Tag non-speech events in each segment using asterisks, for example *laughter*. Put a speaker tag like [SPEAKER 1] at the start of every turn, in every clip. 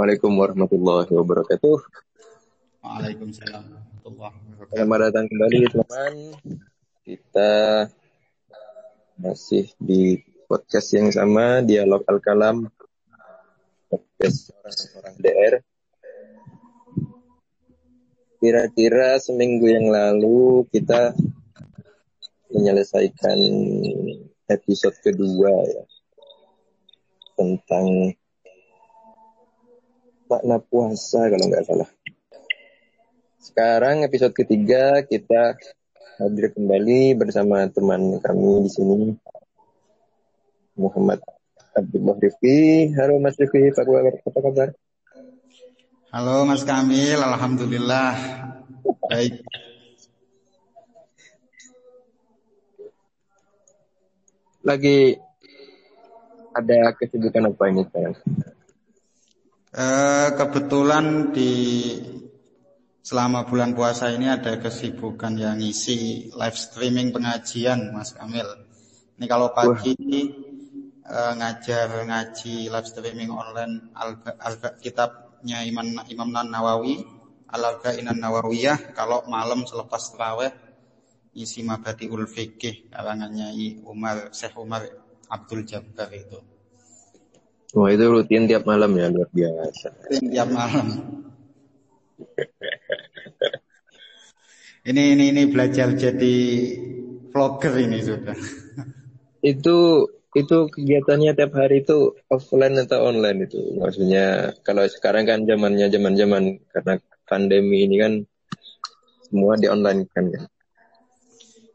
[SPEAKER 1] Assalamualaikum warahmatullahi wabarakatuh.
[SPEAKER 2] Waalaikumsalam warahmatullahi wabarakatuh.
[SPEAKER 1] Selamat datang kembali teman. Kita masih di podcast yang sama, Dialog Al-Kalam. Podcast orang-orang DR. Kira-kira seminggu yang lalu kita menyelesaikan episode kedua ya tentang makna puasa kalau nggak salah. Sekarang episode ketiga kita hadir kembali bersama teman kami di sini Muhammad Abdullah Rifki. Halo Mas Rifki, apa kabar? Apa kabar?
[SPEAKER 2] Halo Mas Kamil, Alhamdulillah. Baik.
[SPEAKER 1] Lagi ada kesibukan apa ini sekarang?
[SPEAKER 2] Eh, kebetulan di selama bulan puasa ini ada kesibukan yang ngisi live streaming pengajian Mas Kamil. Ini kalau pagi eh, ngajar ngaji live streaming online al, al, kitabnya Imam Imam Nawawi Al Arbainan Nawawiyah. Kalau malam selepas terawih isi Mabadi Ul Fikih karangannya Umar Syekh Umar Abdul Jabbar itu.
[SPEAKER 1] Wah itu rutin tiap malam ya luar biasa.
[SPEAKER 2] Rutin tiap malam. ini ini ini belajar jadi vlogger ini sudah.
[SPEAKER 1] Itu itu kegiatannya tiap hari itu offline atau online itu maksudnya kalau sekarang kan zamannya zaman zaman karena pandemi ini kan semua di online kan ya.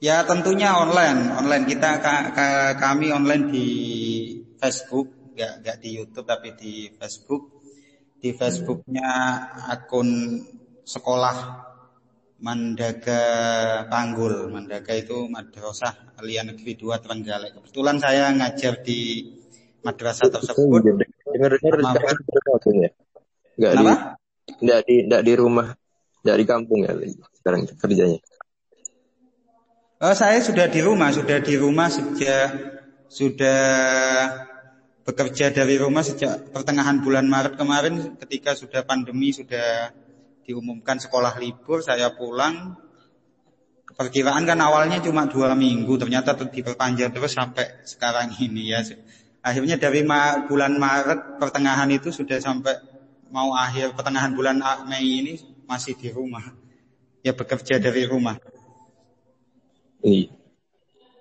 [SPEAKER 2] Ya tentunya online online kita kami online di Facebook nggak nggak di YouTube tapi di Facebook. Di Facebooknya akun sekolah Mandaga Panggul. Mandaga itu Madrasah Alia Negeri 2 Trenggalek. Kebetulan saya ngajar di madrasah tersebut.
[SPEAKER 1] Dengar-dengar ya? Enggak di enggak di enggak di rumah, di kampung ya sekarang kerjanya.
[SPEAKER 2] Oh, saya sudah di rumah, sudah di rumah sejak sudah bekerja dari rumah sejak pertengahan bulan Maret kemarin ketika sudah pandemi sudah diumumkan sekolah libur saya pulang. Perkiraan kan awalnya cuma dua minggu ternyata diperpanjang terus sampai sekarang ini ya. Akhirnya dari bulan Maret pertengahan itu sudah sampai mau akhir pertengahan bulan Mei ini masih di rumah. Ya bekerja dari rumah.
[SPEAKER 1] Iya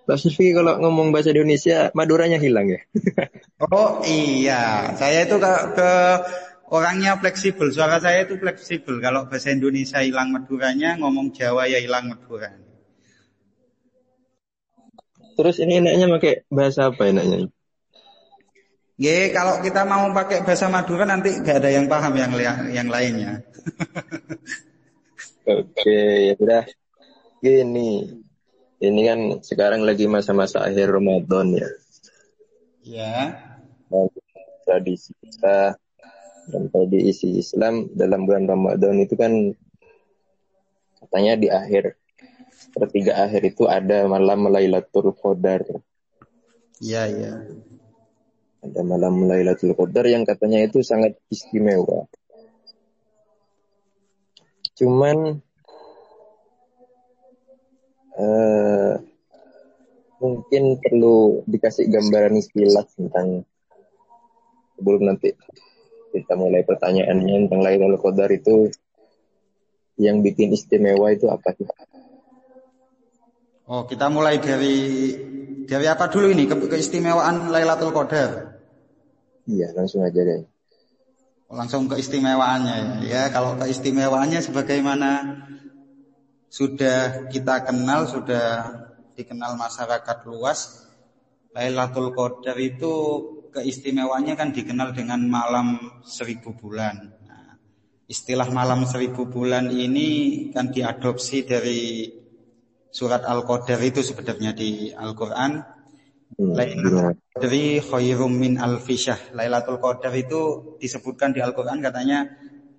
[SPEAKER 1] Mbak Sufi kalau ngomong bahasa Indonesia Maduranya hilang ya? *laughs*
[SPEAKER 2] oh iya, saya itu ke, ke orangnya fleksibel. Suara saya itu fleksibel. Kalau bahasa Indonesia hilang Maduranya, ngomong Jawa ya hilang Madura.
[SPEAKER 1] Terus ini enaknya pakai bahasa apa enaknya?
[SPEAKER 2] Ya kalau kita mau pakai bahasa Madura nanti gak ada yang paham yang yang lainnya. *laughs*
[SPEAKER 1] Oke, ya sudah. Gini, ini kan sekarang lagi masa-masa akhir Ramadan ya.
[SPEAKER 2] Ya.
[SPEAKER 1] tradisi kita dan tradisi Islam dalam bulan Ramadan itu kan katanya di akhir pertiga akhir itu ada malam Lailatul Qadar.
[SPEAKER 2] Iya, iya.
[SPEAKER 1] Ada malam Lailatul Qadar yang katanya itu sangat istimewa. Cuman uh, mungkin perlu dikasih gambaran sekilas tentang sebelum nanti kita mulai pertanyaannya tentang Lailatul Qadar itu yang bikin istimewa itu apa sih?
[SPEAKER 2] Oh, kita mulai dari dari apa dulu ini ke keistimewaan Lailatul Qadar?
[SPEAKER 1] Iya, langsung aja deh.
[SPEAKER 2] Oh, langsung keistimewaannya ya. Kalau keistimewaannya sebagaimana sudah kita kenal, sudah dikenal masyarakat luas. Lailatul Qadar itu keistimewaannya kan dikenal dengan malam seribu bulan. Nah, istilah malam seribu bulan ini kan diadopsi dari surat Al-Qadar itu sebenarnya di Al-Quran. Hmm, Lailatul Qadri khairum min alfisyah. Lailatul Qadar itu disebutkan di Al-Quran katanya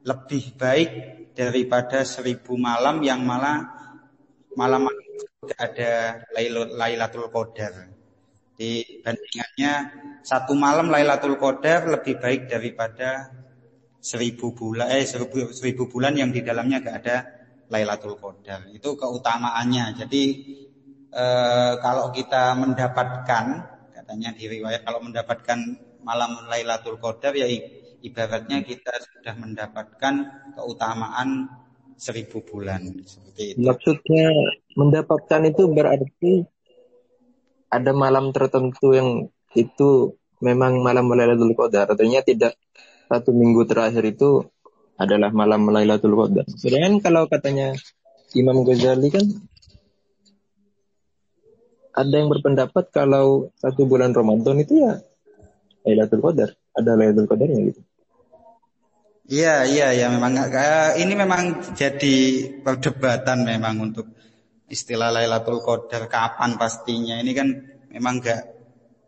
[SPEAKER 2] lebih baik daripada seribu malam yang malah malam ada Lailatul Qadar. Di bandingannya satu malam Lailatul Qadar lebih baik daripada seribu bulan eh seribu, seribu bulan yang di dalamnya gak ada Lailatul Qadar. Itu keutamaannya. Jadi eh, kalau kita mendapatkan katanya di riwayat kalau mendapatkan malam Lailatul Qadar ya ibaratnya kita sudah mendapatkan keutamaan seribu bulan seperti itu.
[SPEAKER 1] Maksudnya mendapatkan itu berarti ada malam tertentu yang itu memang malam Lailatul Qadar. Artinya tidak satu minggu terakhir itu adalah malam Lailatul Qadar. Sedangkan kalau katanya Imam Ghazali kan ada yang berpendapat kalau satu bulan Ramadan itu ya Lailatul Qadar, ada Lailatul Qadarnya gitu.
[SPEAKER 2] Iya, iya, ya memang ini memang jadi perdebatan memang untuk istilah Lailatul Qadar kapan pastinya. Ini kan memang enggak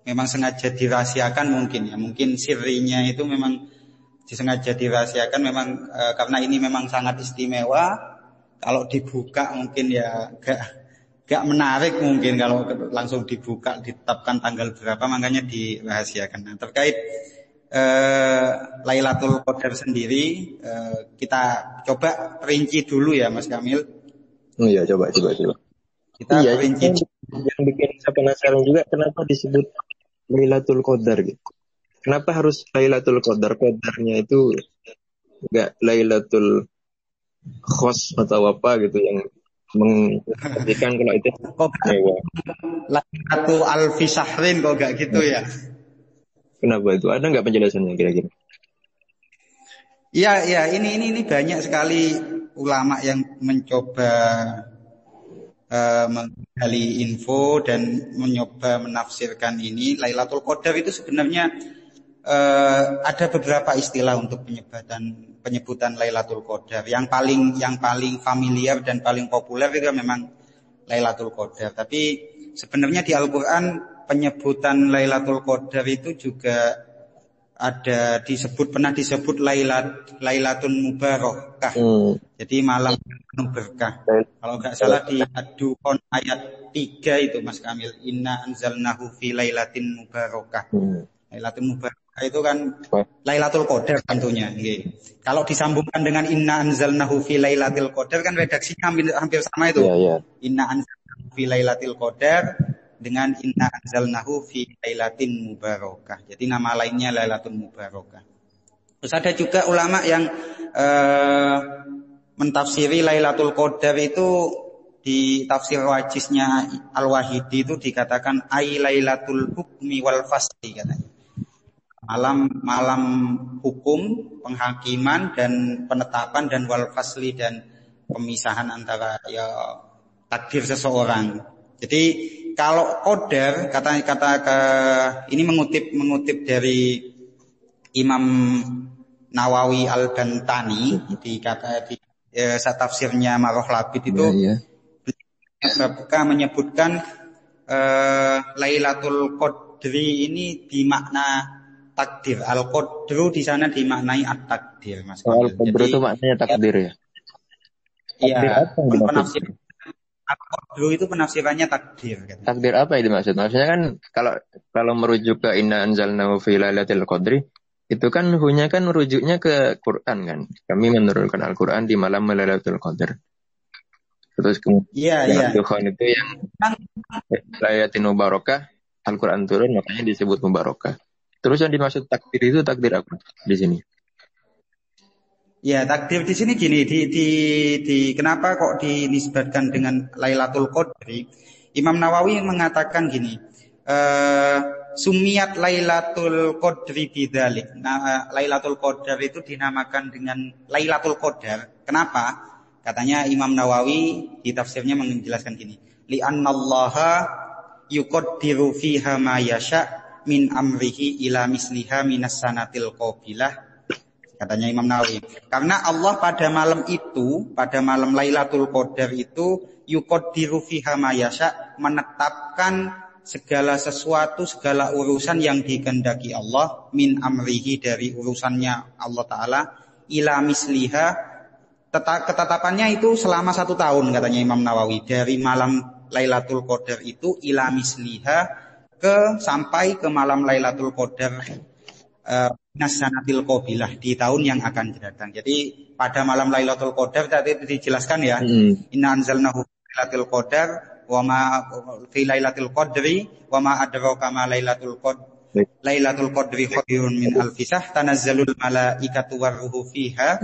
[SPEAKER 2] memang sengaja dirahasiakan mungkin ya. Mungkin sirinya itu memang disengaja dirahasiakan memang e, karena ini memang sangat istimewa. Kalau dibuka mungkin ya gak gak menarik mungkin kalau langsung dibuka ditetapkan tanggal berapa makanya dirahasiakan. Nah, terkait e, Lailatul Qadar sendiri e, kita coba rinci dulu ya Mas Kamil.
[SPEAKER 1] Oh iya coba coba coba. Kita iya, rinci yang bikin saya penasaran juga kenapa disebut Lailatul Qadar gitu. Kenapa harus Lailatul Qadar? Qadarnya itu enggak Lailatul Khos atau apa gitu yang mengartikan kalau itu.
[SPEAKER 2] Lailatul Alfi Sahrin kok enggak gitu ya?
[SPEAKER 1] Kenapa itu? Ada nggak penjelasannya kira-kira?
[SPEAKER 2] Iya, iya. Ini ini ini banyak sekali ulama yang mencoba uh, menggali info dan mencoba menafsirkan ini Lailatul Qadar itu sebenarnya uh, ada beberapa istilah untuk penyebutan penyebutan Lailatul Qadar. Yang paling yang paling familiar dan paling populer itu memang Lailatul Qadar. Tapi sebenarnya di Al-Qur'an penyebutan Lailatul Qadar itu juga ada disebut pernah disebut Lailat Lailatul Mubarakah. Hmm. Jadi malam penuh berkah. Kalau nggak salah di Adukon ayat 3 itu Mas Kamil. Inna anzalnahu fi lailatin mubarakah. Hmm. Lailatul Mubarakah itu kan Lailatul Qadar tentunya. Okay. Kalau disambungkan dengan Inna anzalnahu fi lailatul qadar kan redaksinya hampir, hampir sama itu. Yeah, yeah. Inna anzalnahu fi lailatul qadar dengan inna anzalnahu fi lailatin mubarakah. Jadi nama lainnya Lailatul Mubarakah. Terus ada juga ulama yang uh, mentafsiri Lailatul Qadar itu di tafsir wajisnya Al-Wahidi itu dikatakan ai Lailatul Hukmi wal Fasli katanya. Malam malam hukum, penghakiman dan penetapan dan wal fasli dan pemisahan antara ya takdir seseorang. Jadi kalau koder kata kata ke ini mengutip mengutip dari Imam Nawawi Al Bantani di kata di eh, tafsirnya Maroh Labid itu ya, ya. menyebutkan eh, Lailatul Qadri ini dimakna takdir. Al Qadru di sana dimaknai at takdir Mas.
[SPEAKER 1] Oh, Al Qadru itu maknanya takdir ya.
[SPEAKER 2] Iya. Penafsir Qadru itu penafsirannya takdir. Gitu.
[SPEAKER 1] Takdir apa itu maksud? Maksudnya kan kalau kalau merujuk ke Inna anzalnahu fi lailatul qadri itu kan hunya kan merujuknya ke Quran kan. Kami menurunkan Al-Quran di malam Lailatul Qadar. Terus kemudian
[SPEAKER 2] yeah, yang
[SPEAKER 1] yeah. itu yang Lailatul Mubarakah Al-Quran turun makanya disebut Mubarakah. Terus yang dimaksud takdir itu takdir apa di sini?
[SPEAKER 2] Ya takdir di sini gini di, di, di kenapa kok dinisbatkan dengan Lailatul Qadri? Imam Nawawi mengatakan gini, uh, sumiat Lailatul Qadri bidalik. Nah, Lailatul Qadar itu dinamakan dengan Lailatul Qadar. Kenapa? Katanya Imam Nawawi di tafsirnya menjelaskan gini, li'annallaha yuqaddiru fiha ma yasha min amrihi ila misliha minas sanatil qabilah Katanya Imam Nawawi. Karena Allah pada malam itu, pada malam Lailatul Qadar itu yuqaddiru fiha mayasya, menetapkan segala sesuatu, segala urusan yang dikehendaki Allah min amrihi dari urusannya Allah taala ila misliha ketetapannya itu selama satu tahun katanya Imam Nawawi dari malam Lailatul Qadar itu ila misliha ke sampai ke malam Lailatul Qadar Nasanatil Qabilah di tahun yang akan datang. Jadi pada malam Lailatul Qadar tadi dijelaskan ya. Hmm. Inna anzalnahu Lailatul Qadar wa ma fi Lailatul Qadri wa ma adraka ma Lailatul Qadr Lailatul Qadri khairun min alfisah tanazzalul malaikatu warruhu fiha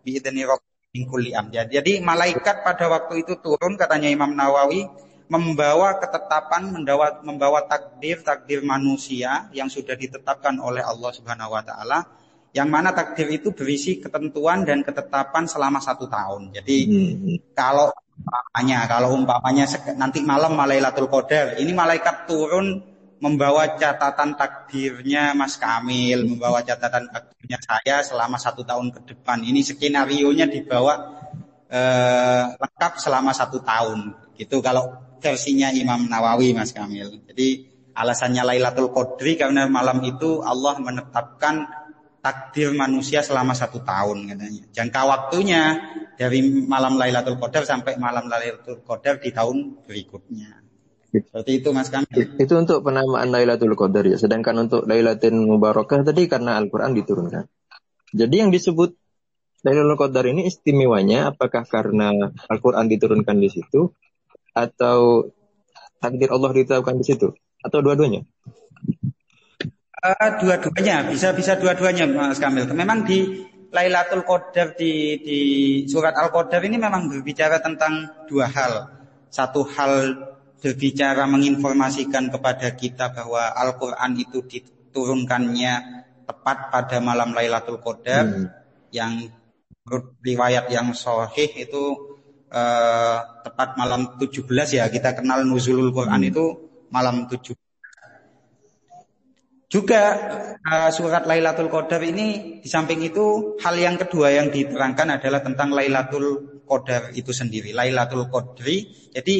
[SPEAKER 2] bi idzni rabbihim kulli amr. Jadi malaikat pada waktu itu turun katanya Imam Nawawi membawa ketetapan, membawa, membawa takdir takdir manusia yang sudah ditetapkan oleh Allah Subhanahu Wa Taala, yang mana takdir itu berisi ketentuan dan ketetapan selama satu tahun. Jadi hmm. kalau umpamanya, kalau umpamanya nanti malam Lailatul Qadar, ini malaikat turun membawa catatan takdirnya Mas Kamil, membawa catatan takdirnya saya selama satu tahun ke depan. Ini skenario nya dibawa eh, lengkap selama satu tahun. Gitu kalau versinya Imam Nawawi Mas Kamil. Jadi alasannya Lailatul Qadri karena malam itu Allah menetapkan takdir manusia selama satu tahun katanya. Jangka waktunya dari malam Lailatul Qadar sampai malam Lailatul Qadar di tahun berikutnya. Seperti itu Mas Kamil.
[SPEAKER 1] Itu untuk penamaan Lailatul Qadar ya. Sedangkan untuk Lailatul Mubarakah tadi karena Al-Qur'an diturunkan. Jadi yang disebut Lailatul Qadar ini istimewanya apakah karena Al-Qur'an diturunkan di situ atau takdir Allah ditetapkan di situ atau dua-duanya?
[SPEAKER 2] Uh, dua-duanya bisa bisa dua-duanya Mas Kamil. Memang di Lailatul Qadar di di surat Al-Qadar ini memang berbicara tentang dua hal. Satu hal berbicara menginformasikan kepada kita bahwa Al-Qur'an itu diturunkannya tepat pada malam Lailatul Qadar hmm. yang riwayat yang sahih itu uh, tepat malam 17 ya kita kenal nuzulul Quran itu malam 17 juga uh, surat Lailatul Qadar ini di samping itu hal yang kedua yang diterangkan adalah tentang Lailatul Qadar itu sendiri Lailatul Qadri. Jadi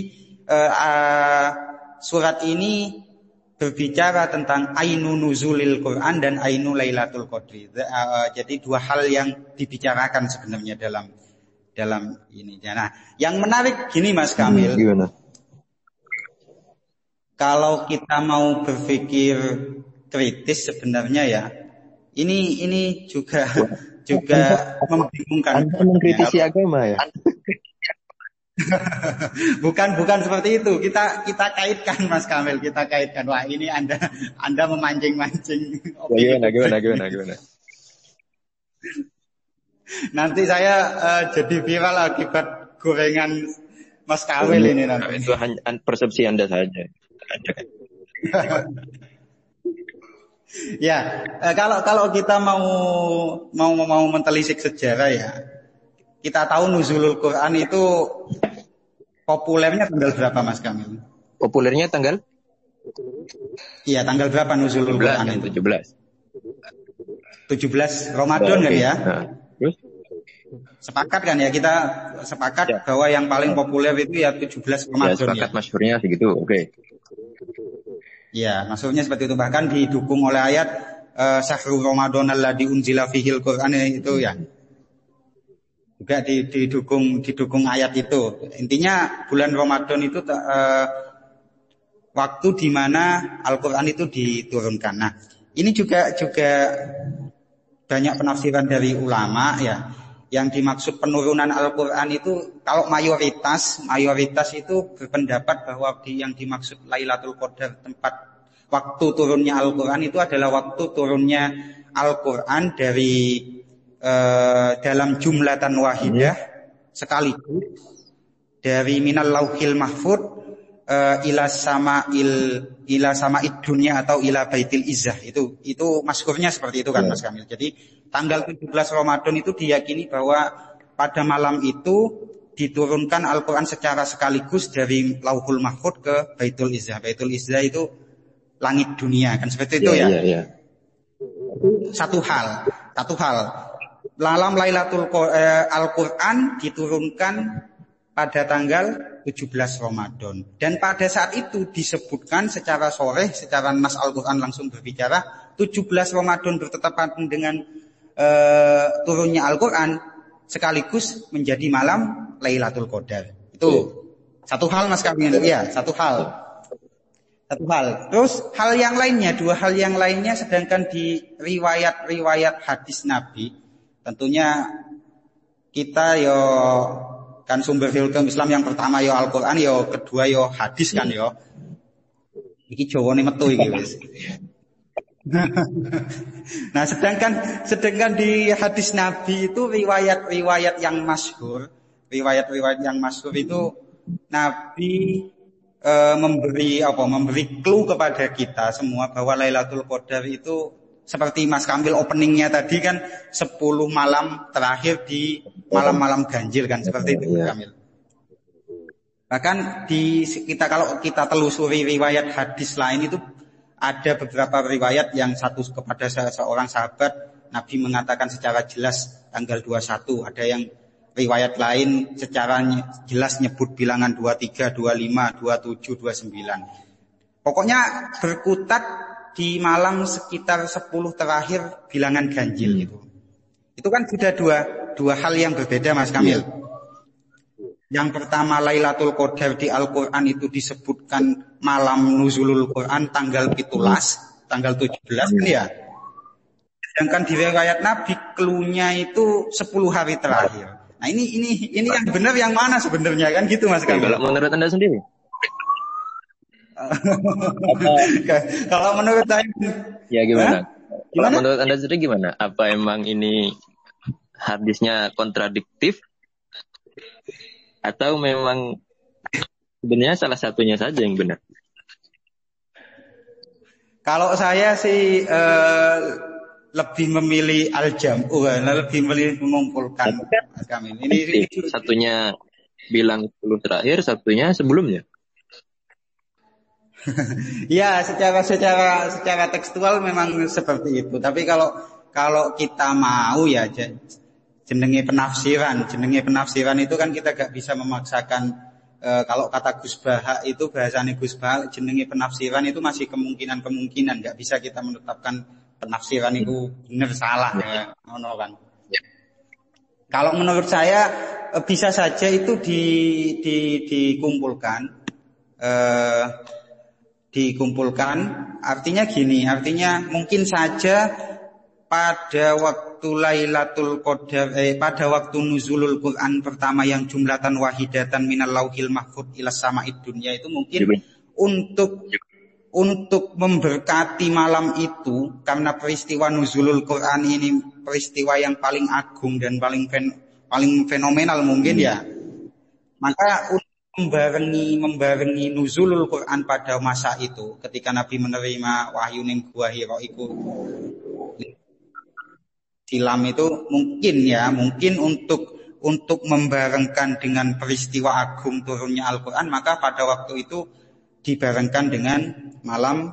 [SPEAKER 2] uh, uh, surat ini berbicara tentang ainu nuzulil Quran dan ainu Lailatul Qadri. Uh, jadi dua hal yang dibicarakan sebenarnya dalam dalam ini. Nah, yang menarik gini Mas Kamil. Hmm, gimana? Kalau kita mau berpikir kritis sebenarnya ya, ini ini juga juga membingungkan.
[SPEAKER 1] Anda mengkritisi agama ya? *laughs*
[SPEAKER 2] bukan bukan seperti itu. Kita kita kaitkan Mas Kamil, kita kaitkan. Wah ini Anda Anda memancing-mancing.
[SPEAKER 1] Gimana gimana gimana gimana.
[SPEAKER 2] Nanti saya uh, jadi viral akibat gorengan Mas Kawil ini nanti.
[SPEAKER 1] Itu hanya persepsi Anda saja.
[SPEAKER 2] ya, uh, kalau kalau kita mau mau mau mentelisik sejarah ya, kita tahu nuzulul Quran itu populernya tanggal berapa Mas Kamil?
[SPEAKER 1] Populernya tanggal?
[SPEAKER 2] Iya, tanggal berapa nuzulul
[SPEAKER 1] 17, Quran itu? 17.
[SPEAKER 2] 17 Ramadan kan ya? Nah. Terus? Sepakat kan ya kita sepakat ya. bahwa yang paling populer itu ya 17 Ramadan ya.
[SPEAKER 1] Sepakat ya. masyurnya segitu, oke. Okay.
[SPEAKER 2] Ya, maksudnya seperti itu bahkan didukung oleh ayat uh, Syahrul Ramadan alladzi unzila fihil Qur'an itu ya. Juga didukung didukung ayat itu. Intinya bulan Ramadan itu uh, waktu di mana Al-Qur'an itu diturunkan. Nah, ini juga juga banyak penafsiran dari ulama ya. Yang dimaksud penurunan Al-Quran itu kalau mayoritas mayoritas itu berpendapat bahwa di, yang dimaksud Lailatul Qadar tempat waktu turunnya Al-Quran itu adalah waktu turunnya Al-Quran dari eh, dalam jumlatan wahidah sekaligus dari minal lauhil mahfud uh, ila sama il ila sama dunia atau ila baitil izzah itu itu maskurnya seperti itu kan yeah. Mas Kamil. Jadi tanggal 17 Ramadan itu diyakini bahwa pada malam itu diturunkan Al-Quran secara sekaligus dari Lauhul Mahfud ke Baitul Izzah. Baitul Izzah itu langit dunia kan seperti itu yeah, ya. Yeah, yeah. Satu hal, satu hal. Dalam Lailatul eh, Al-Quran diturunkan pada tanggal 17 Ramadan. Dan pada saat itu disebutkan secara sore, secara Nas Al-Quran langsung berbicara, 17 Ramadan bertetapan dengan uh, turunnya Al-Quran, sekaligus menjadi malam Lailatul Qadar. Itu satu hal Mas kami ya, satu hal. Satu hal. Terus hal yang lainnya, dua hal yang lainnya sedangkan di riwayat-riwayat hadis Nabi, tentunya kita yo kan sumber hukum Islam yang pertama yo Al-Qur'an yo kedua yo hadis kan yo. Iki nih metu iki wis. *laughs* nah, sedangkan sedangkan di hadis Nabi itu riwayat-riwayat yang masyhur, riwayat-riwayat yang masyhur itu Nabi e, memberi apa memberi clue kepada kita semua bahwa Lailatul Qadar itu seperti Mas Kamil openingnya tadi kan 10 malam terakhir di malam-malam ganjil kan seperti itu Mas iya. Kamil. Bahkan di kita kalau kita telusuri riwayat hadis lain itu ada beberapa riwayat yang satu kepada seorang sahabat Nabi mengatakan secara jelas tanggal 21, ada yang riwayat lain secara jelas nyebut bilangan 23, 25, 27, 29. Pokoknya berkutat di malam sekitar 10 terakhir bilangan ganjil hmm. itu. Itu kan sudah dua dua hal yang berbeda Mas Kamil. Yeah. Yang pertama Lailatul Qadar di Al-Qur'an itu disebutkan malam nuzulul Quran tanggal 17, tanggal 17 kan ya. Sedangkan di riwayat Nabi klunya itu 10 hari terakhir. Nah ini ini ini yang benar yang mana sebenarnya kan gitu Mas Kamil?
[SPEAKER 1] Kalau menurut Anda sendiri?
[SPEAKER 2] Kalau menurut saya
[SPEAKER 1] Ya gimana? Kalau menurut Anda sendiri gimana? Apa emang ini hadisnya kontradiktif atau memang sebenarnya salah satunya saja yang benar?
[SPEAKER 2] Kalau saya sih uh, lebih memilih al-jam'u, lebih memilih mengumpulkan
[SPEAKER 1] Kamil. Ini, ini satunya bilang 10 terakhir, satunya sebelumnya. *laughs*
[SPEAKER 2] ya, secara secara secara tekstual memang seperti itu. Tapi kalau kalau kita mau ya jenenge penafsiran, jenenge penafsiran itu kan kita gak bisa memaksakan e, kalau kata Gus Baha itu bahasanya Gus Baha jenenge penafsiran itu masih kemungkinan-kemungkinan, gak bisa kita menetapkan penafsiran itu benar salah ya, ngono kan. Ya. Kalau menurut saya eh, bisa saja itu di, di, dikumpulkan, eh, dikumpulkan. Artinya gini, artinya mungkin saja pada waktu Lailatul Qadar, eh, pada waktu nuzulul Quran pertama yang jumlatan wahidatan minal lauhil mahfud ila sama'id dunia itu mungkin ya, untuk untuk memberkati malam itu karena peristiwa nuzulul Quran ini peristiwa yang paling agung dan paling fen, paling fenomenal mungkin ya. Maka untuk membarengi membarengi nuzulul Quran pada masa itu ketika Nabi menerima wahyu ning gua Hira iku silam itu mungkin ya, mungkin untuk untuk membarengkan dengan peristiwa agung turunnya Al-Quran, maka pada waktu itu dibarengkan dengan malam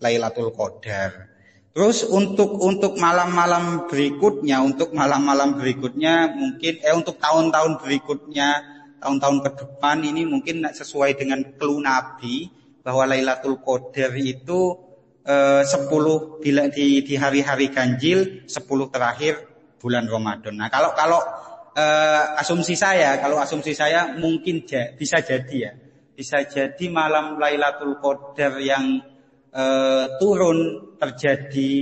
[SPEAKER 2] Lailatul Qadar. Terus untuk untuk malam-malam berikutnya, untuk malam-malam berikutnya mungkin eh untuk tahun-tahun berikutnya, tahun-tahun ke depan ini mungkin sesuai dengan clue Nabi bahwa Lailatul Qadar itu eh, 10 bila di di hari-hari ganjil 10 terakhir bulan Ramadan. Nah, kalau kalau eh, asumsi saya, kalau asumsi saya mungkin ja, bisa jadi ya bisa jadi malam Lailatul Qadar yang e, turun terjadi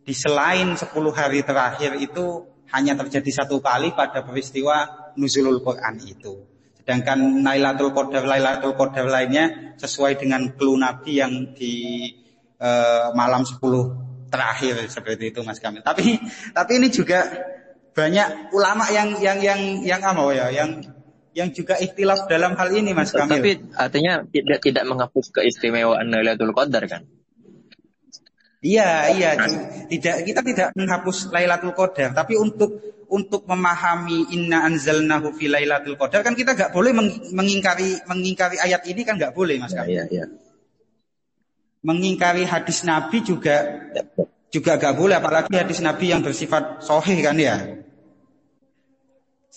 [SPEAKER 2] di selain 10 hari terakhir itu hanya terjadi satu kali pada peristiwa nuzulul Quran itu. Sedangkan Lailatul Qadar Lailatul Qadar lainnya sesuai dengan clue Nabi yang di e, malam 10 terakhir seperti itu Mas Kamil. Tapi tapi ini juga banyak ulama yang yang yang yang apa ya, yang yang juga ikhtilaf dalam hal ini Mas Kamil.
[SPEAKER 1] Tapi artinya tidak tidak menghapus keistimewaan Lailatul Qadar kan?
[SPEAKER 2] Iya, iya, tidak kita tidak menghapus Lailatul Qadar, tapi untuk untuk memahami inna anzalnahu fi Lailatul Qadar kan kita nggak boleh mengingkari mengingkari ayat ini kan nggak boleh Mas Kamil. Iya, iya. Mengingkari hadis Nabi juga juga nggak boleh apalagi hadis Nabi yang bersifat sohih kan ya.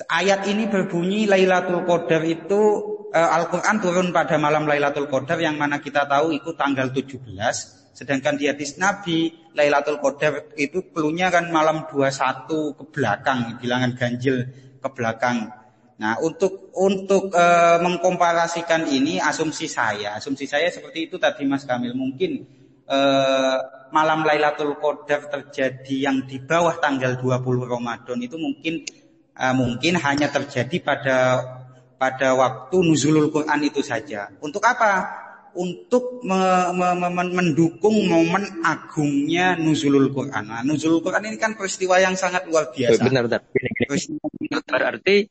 [SPEAKER 2] Ayat ini berbunyi Lailatul Qadar itu Al-Qur'an turun pada malam Lailatul Qadar yang mana kita tahu itu tanggal 17. Sedangkan di hadis Nabi Lailatul Qadar itu keluarnya kan malam 21 ke belakang, bilangan ganjil ke belakang. Nah, untuk untuk e, mengkomparasikan ini asumsi saya, asumsi saya seperti itu tadi Mas Kamil. Mungkin e, malam Lailatul Qadar terjadi yang di bawah tanggal 20 Ramadan itu mungkin e, mungkin hanya terjadi pada pada waktu nuzulul Quran itu saja. Untuk apa? Untuk me, me, me, mendukung momen agungnya nuzulul Quran. Nah, nuzulul Quran ini kan peristiwa yang sangat luar biasa.
[SPEAKER 1] Benar, benar. Berarti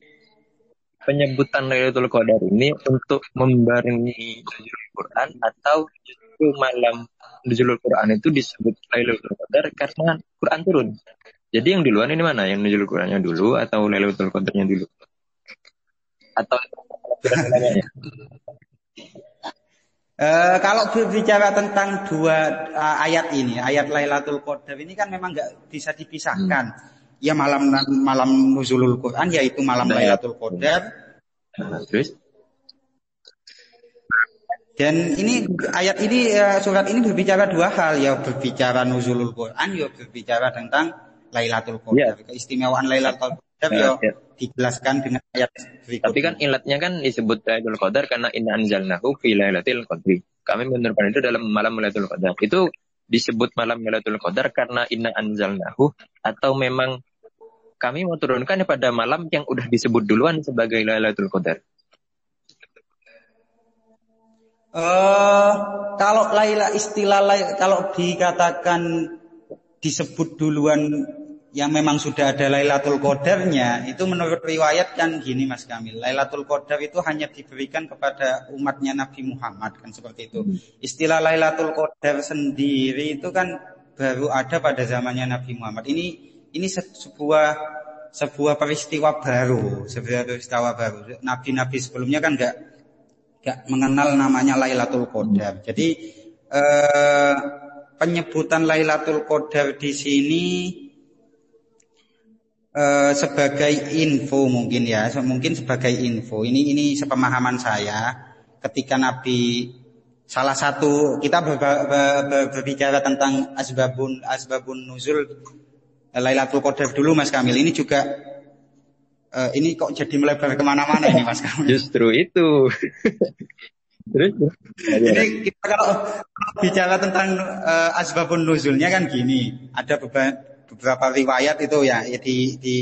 [SPEAKER 1] penyebutan Lailatul Qadar ini untuk membarengi Nuzulul Quran atau justru malam Nuzulul Quran itu disebut Lailatul Qadar karena Quran turun. Jadi yang duluan ini mana? Yang Nuzulul Qurannya dulu atau Lailatul Qadarnya dulu? Atau
[SPEAKER 2] Uh, *laughs* kalau berbicara tentang dua uh, ayat ini, ayat Lailatul Qadar ini kan memang nggak bisa dipisahkan. Hmm ya malam malam nuzulul Quran yaitu malam nah, Lailatul Qadar. Nah, terus dan ini ayat ini ya, surat ini berbicara dua hal ya berbicara nuzulul Quran ya berbicara tentang Lailatul Qadar. Ya. Keistimewaan Lailatul Qadar ya, ya dijelaskan dengan ayat
[SPEAKER 1] berikutnya. Tapi kan ilatnya kan disebut Lailatul Qadar karena inna anzalnahu fi lailatul qadri. Kami menurunkan itu dalam malam Lailatul Qadar. Itu disebut malam Lailatul Qadar karena inna anzalnahu atau memang kami mau turunkan pada malam yang udah disebut duluan sebagai Lailatul Qadar?
[SPEAKER 2] Uh, kalau Laila istilah Laila, kalau dikatakan disebut duluan yang memang sudah ada Lailatul Qadarnya itu menurut riwayat kan gini Mas Kamil. Lailatul Qadar itu hanya diberikan kepada umatnya Nabi Muhammad kan seperti itu. Hmm. istilah Lailatul Qadar sendiri itu kan baru ada pada zamannya Nabi Muhammad. Ini ini sebuah sebuah peristiwa baru sebuah peristiwa baru. Nabi-Nabi sebelumnya kan nggak nggak mengenal namanya Lailatul Qadar. Jadi eh, penyebutan Lailatul Qadar di sini Eh, sebagai info mungkin ya, mungkin sebagai info. Ini ini sepemahaman saya ketika Nabi salah satu kita ber, ber, ber, berbicara tentang asbabun asbabun nuzul Lailatul Qadar dulu Mas Kamil. Ini juga uh, ini kok jadi melebar ke mana-mana ini Mas Kamil.
[SPEAKER 1] Justru itu. *laughs*
[SPEAKER 2] ini kita kalau, kalau bicara tentang uh, asbabun nuzulnya kan gini, ada beberapa beberapa riwayat itu ya, ya di, di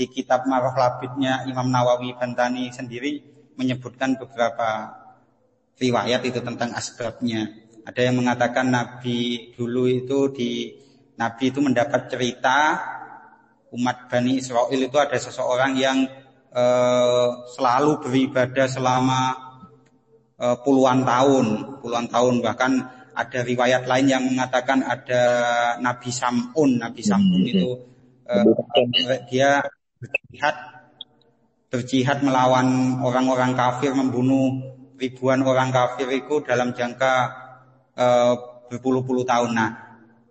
[SPEAKER 2] di kitab Marah Labidnya Imam Nawawi Bantani sendiri menyebutkan beberapa riwayat itu tentang asbabnya. Ada yang mengatakan Nabi dulu itu di Nabi itu mendapat cerita umat Bani Israel itu ada seseorang yang eh, selalu beribadah selama eh, puluhan tahun, puluhan tahun bahkan ada riwayat lain yang mengatakan ada Nabi Samun, Nabi Samun hmm. itu uh, dia berjihad berjihad melawan orang-orang kafir, membunuh ribuan orang kafir itu dalam jangka uh, berpuluh-puluh tahun. Nah,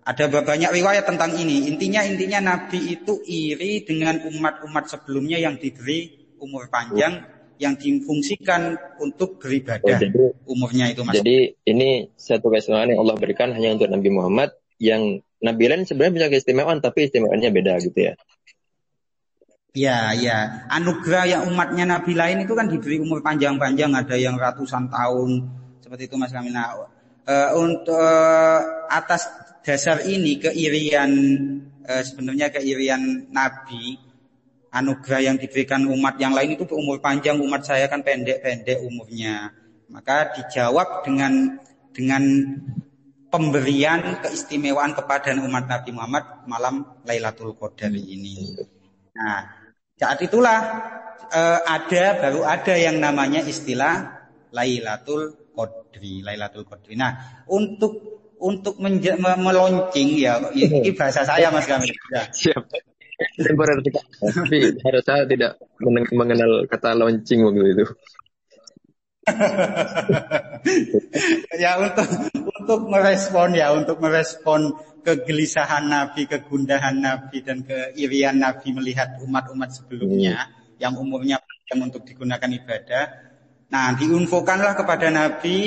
[SPEAKER 2] ada banyak riwayat tentang ini. Intinya intinya Nabi itu iri dengan umat-umat sebelumnya yang diberi umur panjang yang difungsikan untuk beribadah oh, jadi, umurnya itu
[SPEAKER 1] mas. Jadi ini satu keistimewaan yang Allah berikan hanya untuk Nabi Muhammad yang Nabi lain sebenarnya punya keistimewaan tapi istimewaannya beda gitu ya.
[SPEAKER 2] Ya, ya. Anugerah yang umatnya Nabi lain itu kan diberi umur panjang-panjang, ada yang ratusan tahun seperti itu Mas Kamina. Uh, untuk uh, atas dasar ini keirian uh, sebenarnya keirian Nabi anugerah yang diberikan umat yang lain itu umur panjang, umat saya kan pendek-pendek umurnya. Maka dijawab dengan dengan pemberian keistimewaan kepada umat Nabi Muhammad malam Lailatul Qadar ini. Nah, saat itulah eh, ada baru ada yang namanya istilah Lailatul Qadri, Lailatul Qadri. Nah, untuk untuk meloncing ya ini *laughs* bahasa saya Mas Kamil. Ya.
[SPEAKER 1] Temporer kita. Tapi harusnya tidak mengenal kata launching waktu itu. *laughs*
[SPEAKER 2] ya untuk untuk merespon ya untuk merespon kegelisahan Nabi, kegundahan Nabi dan keirian Nabi melihat umat-umat sebelumnya hmm. yang umurnya panjang untuk digunakan ibadah. Nah, diinfokanlah kepada Nabi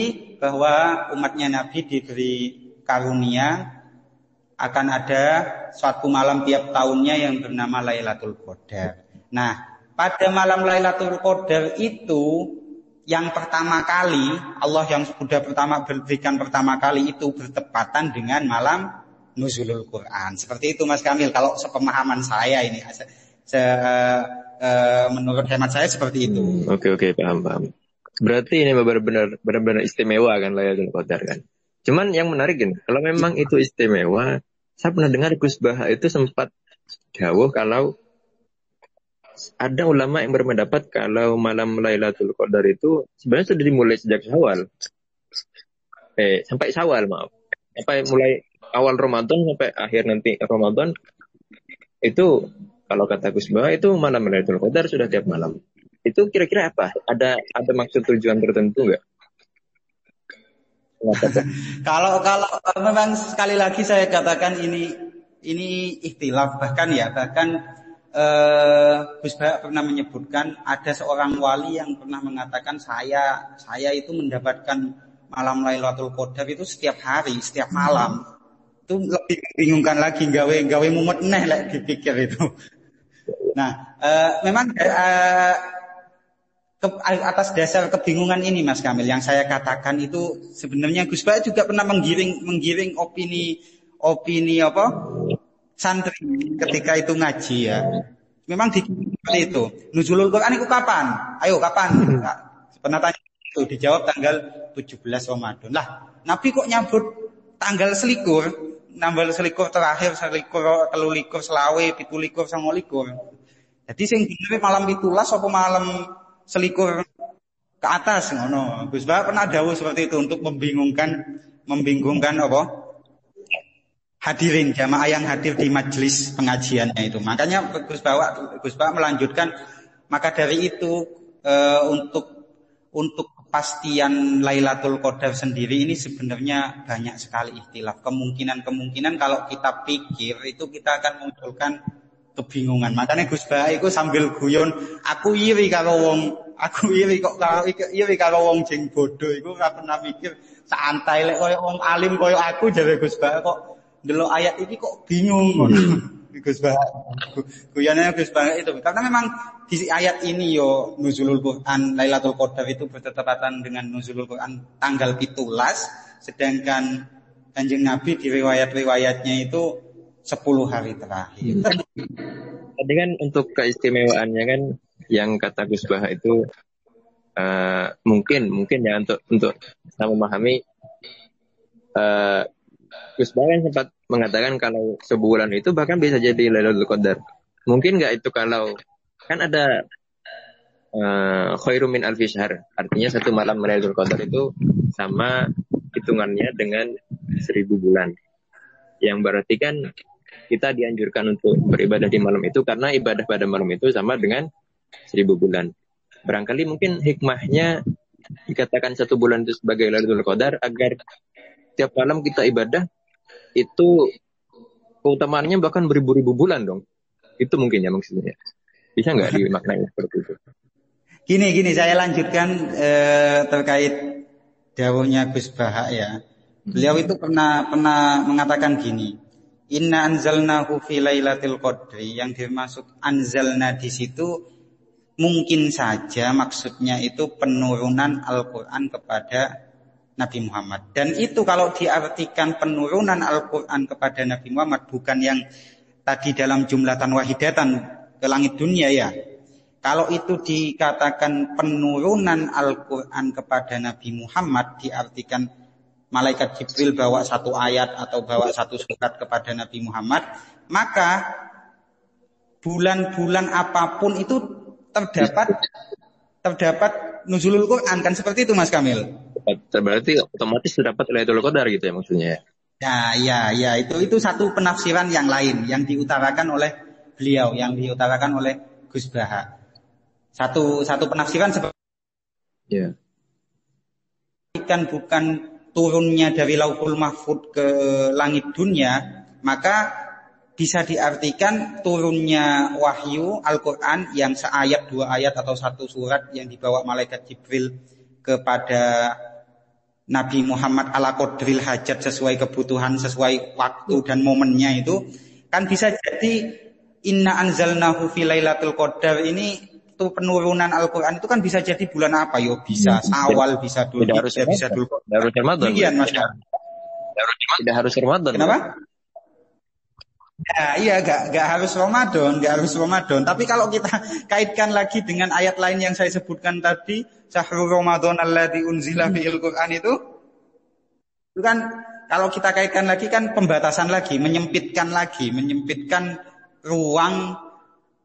[SPEAKER 2] bahwa umatnya Nabi diberi karunia akan ada suatu malam tiap tahunnya yang bernama Lailatul Qadar. Nah, pada malam Lailatul Qadar itu yang pertama kali Allah yang sudah pertama berikan pertama kali itu bertepatan dengan malam nuzulul Quran. Seperti itu Mas Kamil kalau sepemahaman saya ini se, se, uh, menurut hemat saya seperti itu.
[SPEAKER 1] Oke hmm, oke okay, okay, paham paham. Berarti ini benar-benar benar-benar istimewa kan Lailatul Qadar kan. Cuman yang menarik gini, kalau memang itu istimewa, saya pernah dengar Gus Baha itu sempat jauh kalau ada ulama yang berpendapat kalau malam Lailatul Qadar itu sebenarnya sudah dimulai sejak Syawal. Eh, sampai Syawal, maaf. Sampai mulai awal Ramadan sampai akhir nanti Ramadan itu kalau kata Gus Baha itu malam Lailatul Qadar sudah tiap malam. Itu kira-kira apa? Ada ada maksud tujuan tertentu nggak? *laughs*
[SPEAKER 2] kalau kalau memang sekali lagi saya katakan ini ini ikhtilaf. Bahkan ya bahkan uh, Gus Bayak pernah menyebutkan ada seorang wali yang pernah mengatakan saya saya itu mendapatkan malam Lailatul Qadar itu setiap hari setiap malam. Itu lebih bingungkan lagi gawe gawe mumet neh lah dipikir itu. Nah uh, memang uh, ke, atas dasar kebingungan ini Mas Kamil yang saya katakan itu sebenarnya Gus Baik juga pernah menggiring menggiring opini opini apa santri ketika itu ngaji ya. Memang di itu. Nuzulul Quran itu kapan? Ayo kapan? Nah, pernah tanya itu dijawab tanggal 17 Ramadan. Lah, Nabi kok nyabut tanggal selikur, nambah selikur terakhir, selikur telulikur selawe, pitulikur sama likur. Jadi sing malam pitulas apa malam selikur ke atas ngono. Gus Bah pernah dawuh seperti itu untuk membingungkan membingungkan apa? Hadirin jamaah yang hadir di majelis pengajiannya itu. Makanya Gus Bah Gus Bah melanjutkan maka dari itu e, untuk untuk kepastian Lailatul Qadar sendiri ini sebenarnya banyak sekali ikhtilaf. Kemungkinan-kemungkinan kalau kita pikir itu kita akan munculkan kebingungan. Makanya Gus itu sambil guyon, aku iri kalau wong Aku iri kok kalau iri kalau wong jeng bodoh iku ora pernah mikir santai lek koyo wong alim koyo aku jare Gus Ba kok delok ayat ini kok bingung *laughs* ngono. Gus Ba. Guyane Gus Ba itu karena memang di ayat ini yo nuzulul Quran Lailatul Qadar itu bertepatan dengan nuzulul Quran tanggal 17 sedangkan Kanjeng Nabi di riwayat-riwayatnya itu 10 hari terakhir.
[SPEAKER 1] Tadi kan untuk keistimewaannya kan yang kata Gus Bah itu uh, mungkin mungkin ya untuk untuk kita memahami uh, Gus Bah kan sempat mengatakan kalau sebulan itu bahkan bisa jadi Lailatul Qadar. Mungkin nggak itu kalau kan ada uh, khairu min alfi. Artinya satu malam Lailatul Qadar itu sama hitungannya dengan seribu bulan. Yang berarti kan kita dianjurkan untuk beribadah di malam itu karena ibadah pada malam itu sama dengan seribu bulan. Barangkali mungkin hikmahnya dikatakan satu bulan itu sebagai Lailatul Qadar agar tiap malam kita ibadah itu keutamaannya bahkan beribu-ribu bulan dong. Itu mungkin ya maksudnya. Bisa nggak *laughs* dimaknai seperti itu?
[SPEAKER 2] Gini gini saya lanjutkan eh, terkait dawuhnya Gus Bahak ya. Beliau itu pernah pernah mengatakan gini. Inna anzalnahu fi lailatul qadri yang dimaksud anzalna di situ mungkin saja maksudnya itu penurunan Al-Quran kepada Nabi Muhammad. Dan itu kalau diartikan penurunan Al-Quran kepada Nabi Muhammad bukan yang tadi dalam jumlah wahidatan ke langit dunia ya. Kalau itu dikatakan penurunan Al-Quran kepada Nabi Muhammad diartikan malaikat Jibril bawa satu ayat atau bawa satu surat kepada Nabi Muhammad, maka bulan-bulan apa pun itu terdapat terdapat nuzulul Quran kan seperti itu Mas Kamil.
[SPEAKER 1] Berarti otomatis terdapat Lailatul Qadar gitu ya maksudnya.
[SPEAKER 2] Ya, ya, ya itu itu satu penafsiran yang lain yang diutarakan oleh beliau, yang diutarakan oleh Gus Baha. Satu satu penafsiran seperti Ya. Kan bukan turunnya dari Lauhul Mahfud ke langit dunia, maka bisa diartikan turunnya wahyu Al-Quran yang seayat, dua ayat atau satu surat yang dibawa malaikat Jibril kepada Nabi Muhammad ala kodril hajat sesuai kebutuhan, sesuai waktu dan momennya itu. Kan bisa jadi inna anzalnahu fi lailatul qadar ini itu penurunan Al-Quran itu kan bisa jadi bulan apa yo? Bisa
[SPEAKER 1] Hmm,
[SPEAKER 2] awal, bisa dulu,
[SPEAKER 1] Tidak harus
[SPEAKER 2] bisa, dulu.
[SPEAKER 1] Tidak harus Ramadan.
[SPEAKER 2] Demikian Mas.
[SPEAKER 1] Tidak harus Ramadan.
[SPEAKER 2] Kenapa? Ya, iya, gak, gak harus Ramadan, gak harus Ramadan. Tapi kalau kita *laughs* kaitkan lagi dengan ayat lain yang saya sebutkan tadi, Syahrul Ramadan alladzi unzila fiil Qur'an itu, itu kan kalau kita kaitkan lagi kan pembatasan lagi, menyempitkan lagi, menyempitkan ruang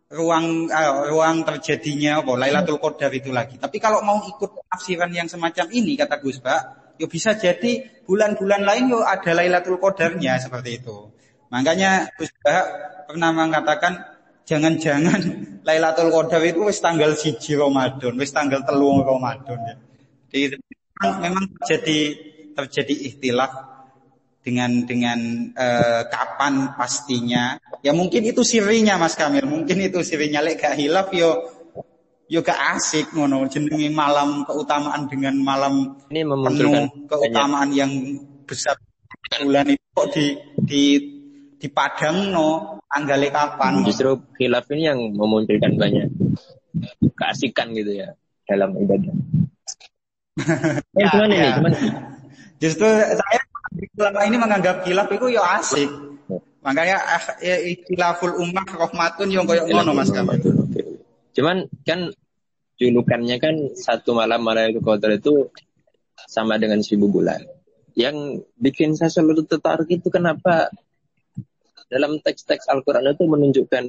[SPEAKER 2] ruang eh, ruang terjadinya apa Lailatul Qadar itu lagi. Tapi kalau mau ikut tafsiran yang semacam ini kata Gus Pak, yo bisa jadi bulan-bulan lain yo ada Lailatul Qadarnya seperti itu. Makanya Gus Pak pernah mengatakan jangan-jangan *laughs* Lailatul Qadar itu wis tanggal siji Ramadan, wis tanggal telung Ramadan ya. Jadi memang terjadi terjadi ikhtilaf dengan dengan eh, kapan pastinya. Ya mungkin itu sirinya Mas Kamil, mungkin itu sirinya. Lek gak hilaf yo yo gak asik ngono. Jenenge malam keutamaan dengan malam
[SPEAKER 1] Ini
[SPEAKER 2] penuh keutamaan yang besar. Bulan itu kok di di di Padang no tanggalnya kapan?
[SPEAKER 1] Justru khilaf ini yang memunculkan banyak keasikan gitu ya dalam ibadah. *laughs* Ya,
[SPEAKER 2] Ya,
[SPEAKER 1] cuman ini,
[SPEAKER 2] ya.
[SPEAKER 1] cuman
[SPEAKER 2] Justru saya selama ini menganggap khilaf itu ya asik. Makanya ah, ya, khilaful ummah rahmatun yang koyo ngono Mas
[SPEAKER 1] oke. Cuman kan julukannya kan satu malam Lailatul Qadar itu sama dengan seribu bulan. Yang bikin saya selalu tertarik itu kenapa dalam teks-teks Al-Quran itu menunjukkan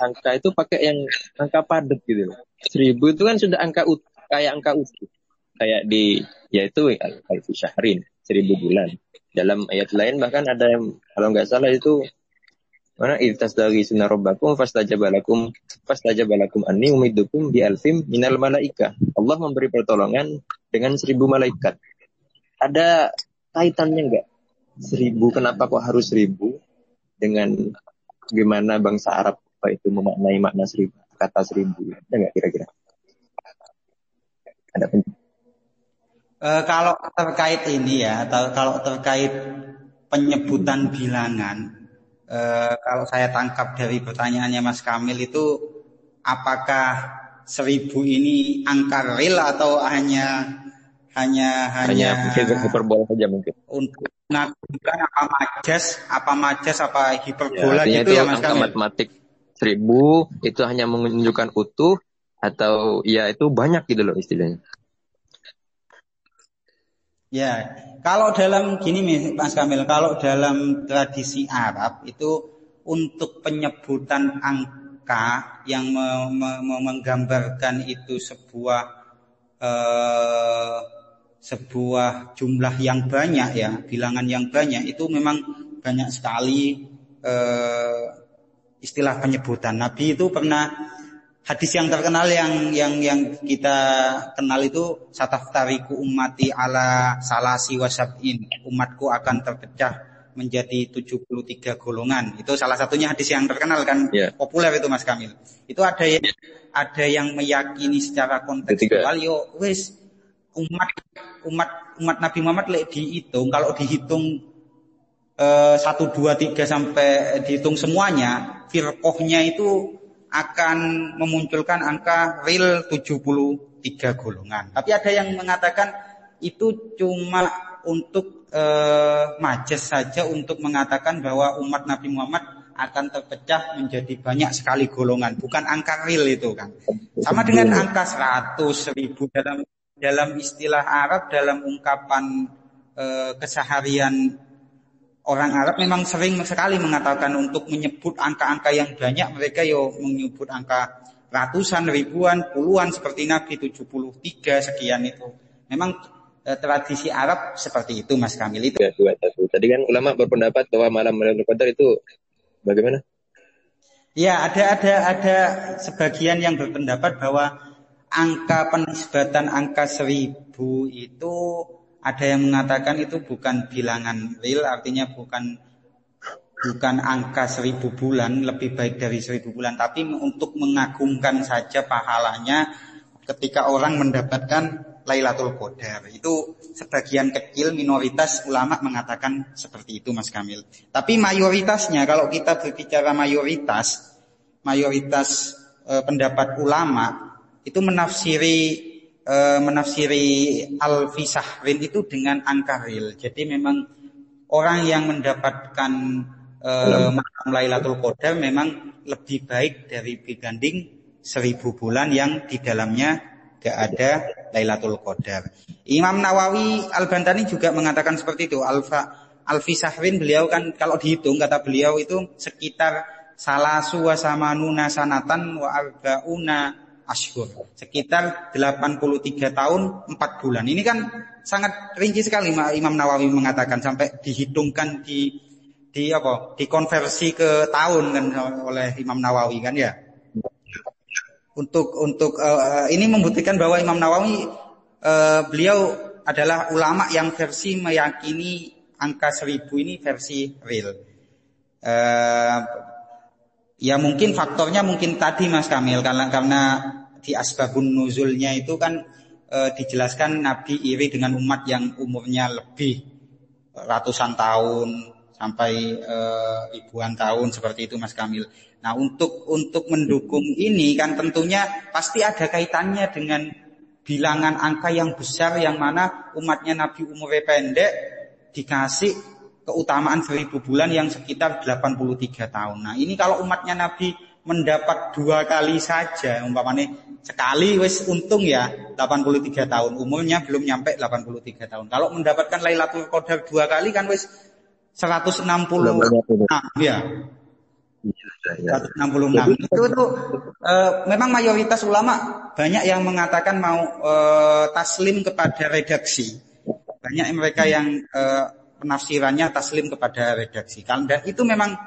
[SPEAKER 1] angka itu pakai yang angka padat gitu loh. Seribu itu kan sudah angka ut kayak angka utuh. Kayak di yaitu al-alfu syahrin, seribu bulan. Dalam ayat lain bahkan ada yang kalau nggak salah itu mana irtas dari sunarobbakum fastajabalakum fastajabalakum anni umidukum bi alfim minal malaika. Allah memberi pertolongan dengan seribu malaikat. Ada kaitannya nggak? Seribu kenapa kok harus seribu? Dengan gimana bangsa Arab apa itu memaknai makna seribu kata seribu? Ada nggak kira-kira? Ada pen-
[SPEAKER 2] Eh, kalau terkait ini ya, atau kalau terkait penyebutan bilangan, eh, kalau saya tangkap dari pertanyaannya Mas Kamil itu, apakah seribu ini angka real atau hanya hanya
[SPEAKER 1] hanya
[SPEAKER 2] hanya
[SPEAKER 1] hiper- hiperbola saja mungkin.
[SPEAKER 2] untuk mengagumkan apa majas, apa majas, apa
[SPEAKER 1] Ya,
[SPEAKER 2] hiperbola
[SPEAKER 1] artinya
[SPEAKER 2] gitu
[SPEAKER 1] itu
[SPEAKER 2] ya Mas
[SPEAKER 1] angka
[SPEAKER 2] Kamil?
[SPEAKER 1] matematik seribu itu hanya menunjukkan utuh atau ya itu banyak gitu loh istilahnya.
[SPEAKER 2] Ya, kalau dalam gini Mas Kamil, kalau dalam tradisi Arab itu untuk penyebutan angka yang me- me- menggambarkan itu sebuah eh, sebuah jumlah yang banyak ya, bilangan yang banyak itu memang banyak sekali eh, istilah penyebutan. Nabi itu pernah hadis yang terkenal yang yang yang kita kenal itu sataftariku ummati ala salasi wasabin umatku akan terpecah menjadi 73 golongan. Itu salah satunya hadis yang terkenal kan
[SPEAKER 1] Ya.
[SPEAKER 2] populer itu Mas Kamil. Itu ada yang ada yang meyakini secara kontekstual yo wis umat umat umat Nabi Muhammad lek dihitung kalau dihitung eh, satu dua tiga sampai dihitung semuanya firqohnya itu akan memunculkan angka real 73 golongan. Tapi ada yang mengatakan itu cuma untuk eh, majes saja untuk mengatakan bahwa umat Nabi Muhammad akan terpecah menjadi banyak sekali golongan, bukan angka real itu kan. Sama dengan angka 100, 1000 dalam dalam istilah Arab dalam ungkapan eh, keseharian orang Arab memang sering sekali mengatakan untuk menyebut angka-angka yang banyak mereka yo menyebut angka ratusan, ribuan, puluhan seperti Nabi 73 sekian itu. Memang eh, tradisi Arab seperti itu Mas Kamil itu.
[SPEAKER 1] Tiga, dua, satu. Tadi kan ulama berpendapat bahwa malam Lailatul Qadar itu bagaimana?
[SPEAKER 2] Ya, ada ada ada sebagian yang berpendapat bahwa angka penisbatan angka seribu itu ada yang mengatakan itu bukan bilangan real, artinya bukan bukan angka seribu bulan, lebih baik dari seribu bulan, tapi untuk mengagumkan saja pahalanya ketika orang mendapatkan Lailatul Qadar. Itu sebagian kecil minoritas ulama mengatakan seperti itu Mas Kamil. Tapi mayoritasnya kalau kita berbicara mayoritas, mayoritas uh, pendapat ulama itu menafsiri uh, menafsiri al-fisahrin itu dengan angka real. Jadi memang orang yang mendapatkan uh, malam Lailatul Qadar memang lebih baik dari dibanding seribu bulan yang di dalamnya gak ada Lailatul Qadar. Imam Nawawi Al-Bantani juga mengatakan seperti itu. Alfa Alfi Sahrin beliau kan kalau dihitung kata beliau itu sekitar salasu wa samanuna sanatan wa arbauna ashur. Sekitar 83 tahun 4 bulan. Ini kan sangat rinci sekali Imam Nawawi mengatakan sampai dihitungkan di di apa? dikonversi ke tahun kan oleh Imam Nawawi kan ya. Untuk untuk uh, ini membuktikan bahwa Imam Nawawi uh, beliau adalah ulama yang versi meyakini angka seribu ini versi real. Uh, ya mungkin faktornya mungkin tadi Mas Kamil karena karena di asbabun nuzulnya itu kan uh, dijelaskan Nabi iri dengan umat yang umurnya lebih ratusan tahun sampai uh, ribuan tahun seperti itu Mas Kamil. Nah, untuk untuk mendukung ini kan tentunya pasti ada kaitannya dengan bilangan angka yang besar yang mana umatnya Nabi umurnya pendek dikasih keutamaan seribu bulan yang sekitar 83 tahun. Nah, ini kalau umatnya Nabi mendapat dua kali saja. Umpamanya sekali wis untung ya 83 tahun. Umurnya belum nyampe 83 tahun. Kalau mendapatkan Lailatul Qadar dua kali kan wis 166 ya. 166 iya, itu itu uh, memang mayoritas ulama banyak yang mengatakan mau uh, taslim kepada redaksi. Banyak mereka yang uh, penafsirannya taslim kepada redaksi. Dan itu memang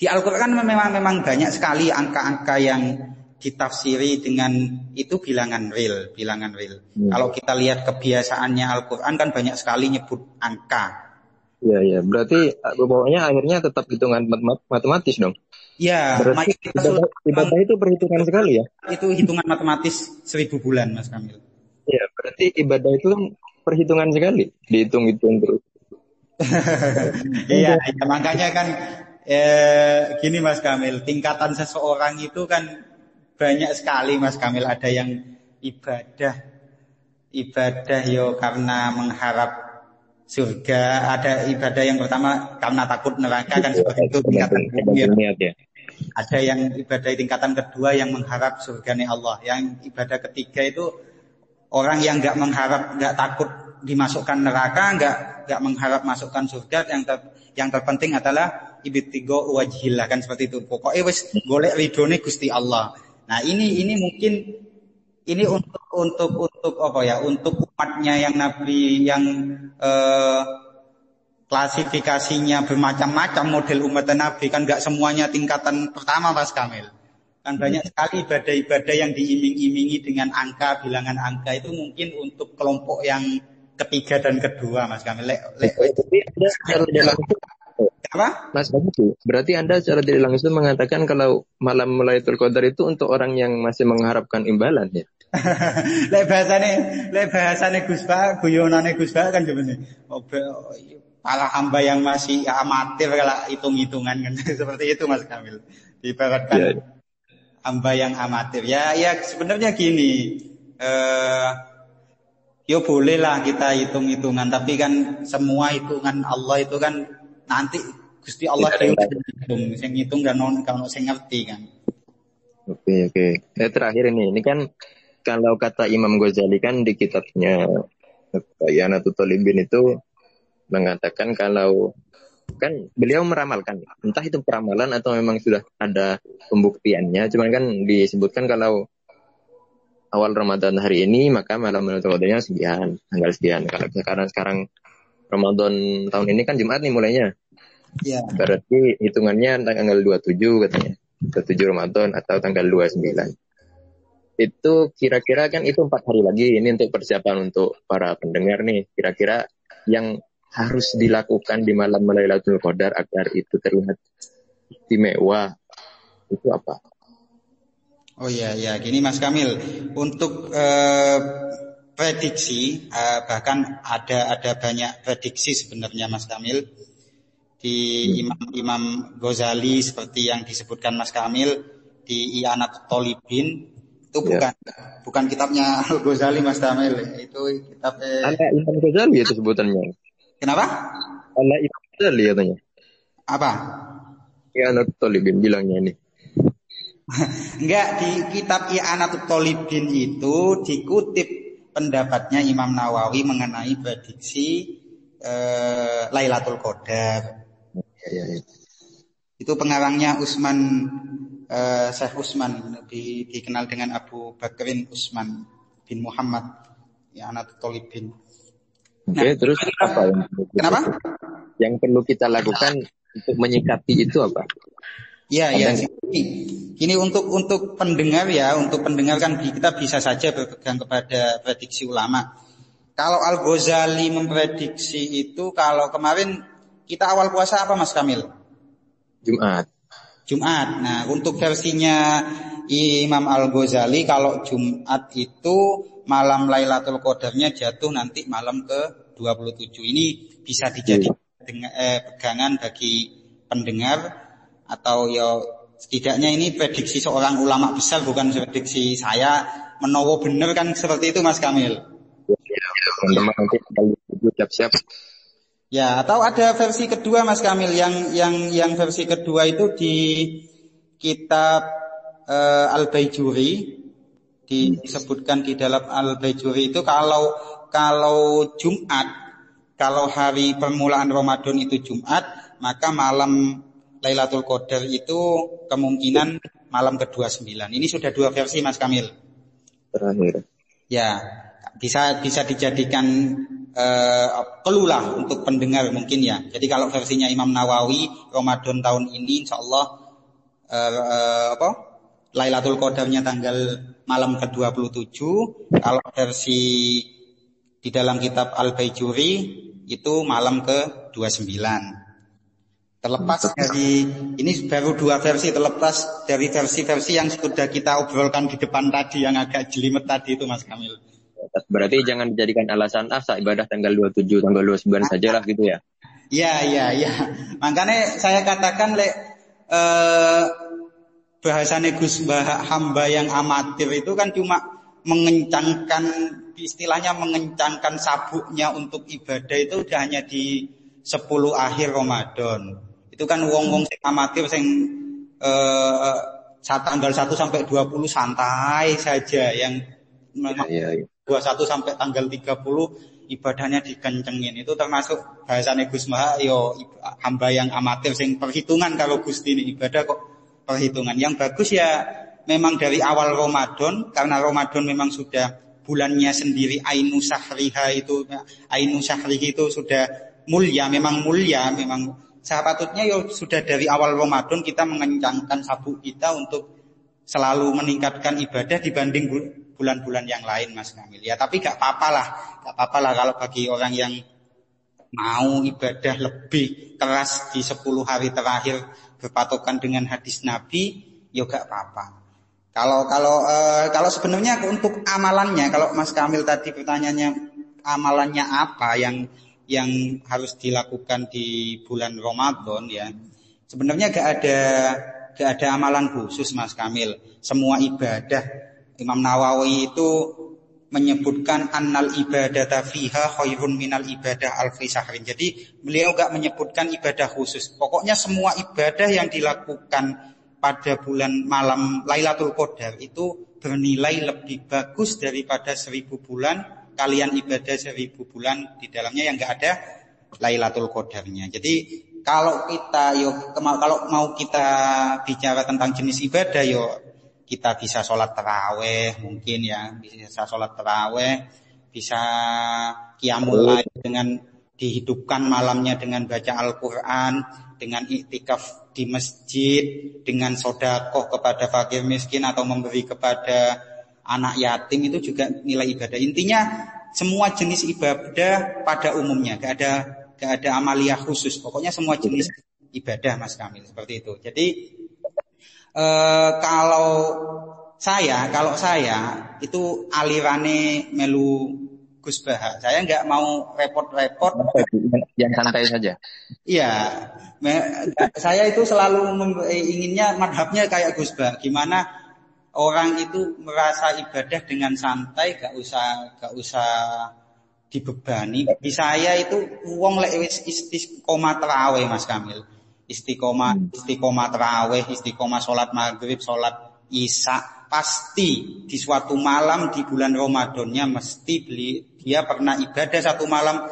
[SPEAKER 2] di Al-Quran memang memang banyak sekali angka-angka yang ditafsiri dengan itu bilangan real, bilangan real. Hmm. Kalau kita lihat kebiasaannya Al-Quran kan banyak sekali nyebut angka.
[SPEAKER 1] Iya, iya. Berarti eh, pokoknya akhirnya tetap hitungan matematis dong.
[SPEAKER 2] Iya.
[SPEAKER 1] Berarti ibadah, itu perhitungan sekali ya?
[SPEAKER 2] Itu hitungan matematis seribu bulan, Mas Kamil.
[SPEAKER 1] Iya, berarti ibadah itu kan perhitungan sekali, dihitung-hitung terus. *laughs*
[SPEAKER 2] iya, ya, makanya kan eh, gini Mas Kamil, tingkatan seseorang itu kan banyak sekali Mas Kamil. Ada yang ibadah, ibadah yo karena mengharap surga, ada ibadah yang pertama karena takut neraka kan seperti itu tingkatan kedua. Ya. Ada yang ibadah tingkatan kedua yang mengharap surga nih Allah. Yang ibadah ketiga itu orang yang nggak mengharap, nggak takut dimasukkan neraka, nggak nggak mengharap masukkan surga. Yang ter, yang terpenting adalah ibtigo wajhillah kan seperti itu. Pokoknya wis golek ridone Gusti Allah. Nah ini ini mungkin ini untuk untuk untuk apa ya? Untuk umatnya yang Nabi yang eh, klasifikasinya bermacam-macam model umat Nabi kan nggak semuanya tingkatan pertama Mas Kamil. Kan banyak sekali ibadah-ibadah yang diiming-imingi dengan angka, bilangan angka itu mungkin untuk kelompok yang ketiga dan kedua Mas Kamil. Lek, lek,
[SPEAKER 1] apa? Mas Bagus, berarti Anda secara tidak langsung mengatakan kalau malam Lailatul Qadar itu untuk orang yang masih mengharapkan imbalan ya? *laughs*
[SPEAKER 2] lek bahasane, lek bahasane Gus Pak, guyonane Gus Pak kan sebenarnya. Oh, para hamba yang masih amatir kalau hitung-hitungan kan *laughs* seperti itu Mas Kamil. Diibaratkan ya. hamba yang amatir. Ya, ya sebenarnya gini. Eh, yo boleh lah kita hitung-hitungan, tapi kan semua hitungan Allah itu kan nanti Gusti Allah yang hitung, sing ngitung dan non kalau sing ngerti kan.
[SPEAKER 1] Oke oke. Eh, terakhir ini, ini kan kalau kata Imam Ghazali kan di kitabnya Yanatul Talibin itu mengatakan kalau kan beliau meramalkan entah itu peramalan atau memang sudah ada pembuktiannya cuman kan disebutkan kalau awal Ramadan hari ini maka malam Lailatul Qadarnya sekian tanggal sekian kalau sekarang sekarang Ramadan tahun ini kan Jumat nih mulainya Ya. Berarti hitungannya tanggal 27 katanya. 27 Ramadan atau tanggal 29. Itu kira-kira kan itu empat hari lagi. Ini untuk persiapan untuk para pendengar nih. Kira-kira yang harus dilakukan di malam Lailatul Qadar agar itu terlihat istimewa itu apa?
[SPEAKER 2] Oh iya ya, gini Mas Kamil, untuk uh, prediksi uh, bahkan ada ada banyak prediksi sebenarnya Mas Kamil di Imam-Imam Ghazali seperti yang disebutkan Mas Kamil di Ianat Tolibin itu bukan ya. bukan kitabnya Al Ghazali Mas Tamil itu kitab
[SPEAKER 1] eh... Anak Imam Ghazali itu sebutannya.
[SPEAKER 2] Kenapa?
[SPEAKER 1] Anak Imam Ghazali katanya.
[SPEAKER 2] Apa?
[SPEAKER 1] Ianat Tolibin bilangnya ini. *laughs*
[SPEAKER 2] Enggak di kitab I'anatul Tolibin itu dikutip pendapatnya Imam Nawawi mengenai prediksi eh, Lailatul Qadar. Ya, ya, ya. Itu pengarangnya Usman eh, Syekh Usman di, dikenal dengan Abu Bakrin Usman bin Muhammad I'anatul Tolibin.
[SPEAKER 1] Oke, nah, terus apa yang
[SPEAKER 2] Kenapa?
[SPEAKER 1] Yang perlu kita lakukan untuk menyikapi itu apa?
[SPEAKER 2] Ya, ya. Ini, ini untuk untuk pendengar ya, untuk pendengar kan kita bisa saja berpegang kepada prediksi ulama. Kalau Al Ghazali memprediksi itu, kalau kemarin kita awal puasa apa Mas Kamil?
[SPEAKER 1] Jumat.
[SPEAKER 2] Jumat. Nah, untuk versinya Imam Al Ghazali, kalau Jumat itu malam Lailatul Qadarnya jatuh nanti malam ke 27. Ini bisa dijadikan iya. eh, pegangan bagi pendengar atau ya setidaknya ini prediksi seorang ulama besar bukan prediksi saya menowo bener kan seperti itu Mas Kamil.
[SPEAKER 1] nanti siap-siap.
[SPEAKER 2] Ya, atau ada versi kedua Mas Kamil yang yang yang versi kedua itu di kitab uh, Al-Baijuri disebutkan di dalam Al-Baijuri itu kalau kalau Jumat kalau hari permulaan Ramadan itu Jumat, maka malam Lailatul Qadar itu kemungkinan malam ke-29. Ini sudah dua versi Mas Kamil.
[SPEAKER 1] Terakhir.
[SPEAKER 2] Ya, bisa bisa dijadikan uh, kelulah untuk pendengar mungkin ya. Jadi kalau versinya Imam Nawawi Ramadan tahun ini insya Allah uh, uh, apa? Lailatul Qadarnya tanggal malam ke-27. Kalau versi di dalam kitab Al-Baijuri itu malam ke-29. Terlepas dari ini baru dua versi terlepas dari versi-versi yang sudah kita obrolkan di depan tadi yang agak jelimet tadi itu Mas Kamil.
[SPEAKER 1] Berarti jangan dijadikan alasan asa ibadah tanggal 27, tanggal 29 saja lah gitu ya.
[SPEAKER 2] Iya, iya, iya. Makanya saya katakan le eh, bahasane Gus Bah hamba yang amatir itu kan cuma mengencangkan istilahnya mengencangkan sabuknya untuk ibadah itu udah hanya di 10 akhir Ramadan. Itu kan wong-wong sing amatir sing eh tanggal 1 sampai 20 santai saja yang memang ya, ya, ya. 21 sampai tanggal 30 ibadahnya dikencengin. Itu termasuk bahasane Gus Maha yo hamba yang amatir sing perhitungan kalau Gusti ini ibadah kok perhitungan. Yang bagus ya memang dari awal Ramadan karena Ramadan memang sudah bulannya sendiri Ainu Syahriha itu Ainu Syahrihi itu sudah mulia, memang mulia, memang Sepatutnya ya sudah dari awal Ramadan kita mengencangkan sabuk kita untuk selalu meningkatkan ibadah dibanding bulan-bulan yang lain Mas Kamil. Ya tapi gak apa-apa lah, gak apa-apa lah kalau bagi orang yang mau ibadah lebih keras di 10 hari terakhir berpatokan dengan hadis Nabi, ya gak apa-apa. Kalau kalau e, kalau sebenarnya untuk amalannya, kalau Mas Kamil tadi pertanyaannya amalannya apa yang yang harus dilakukan di bulan Ramadan ya. Sebenarnya gak ada gak ada amalan khusus Mas Kamil. Semua ibadah Imam Nawawi itu menyebutkan annal ibadah fiha khairun minal ibadah alfi sahrin. Jadi beliau gak menyebutkan ibadah khusus. Pokoknya semua ibadah yang dilakukan pada bulan malam Lailatul Qadar itu bernilai lebih bagus daripada seribu bulan kalian ibadah seribu bulan di dalamnya yang enggak ada Lailatul Qadarnya. Jadi kalau kita yo kalau mau kita bicara tentang jenis ibadah yo kita bisa sholat teraweh mungkin ya bisa sholat teraweh bisa kiamul dengan dihidupkan malamnya dengan baca Al-Quran dengan iktikaf di masjid dengan sodakoh kepada fakir miskin atau memberi kepada anak yatim itu juga nilai ibadah. Intinya semua jenis ibadah pada umumnya, gak ada gak ada amalia khusus. Pokoknya semua jenis ibadah Mas Kamil seperti itu. Jadi e, kalau saya, kalau saya itu alirane melu Gus Baha. Saya nggak mau repot-repot.
[SPEAKER 1] Yang santai saja.
[SPEAKER 2] Iya, saya itu selalu inginnya madhabnya kayak Gus Baha. Gimana orang itu merasa ibadah dengan santai, gak usah gak usah dibebani. Di saya itu uang lek istiqomah terawih Mas Kamil. Istiqomah istiqomah terawih, istiqomah sholat maghrib, sholat isya pasti di suatu malam di bulan Ramadannya mesti beli dia pernah ibadah satu malam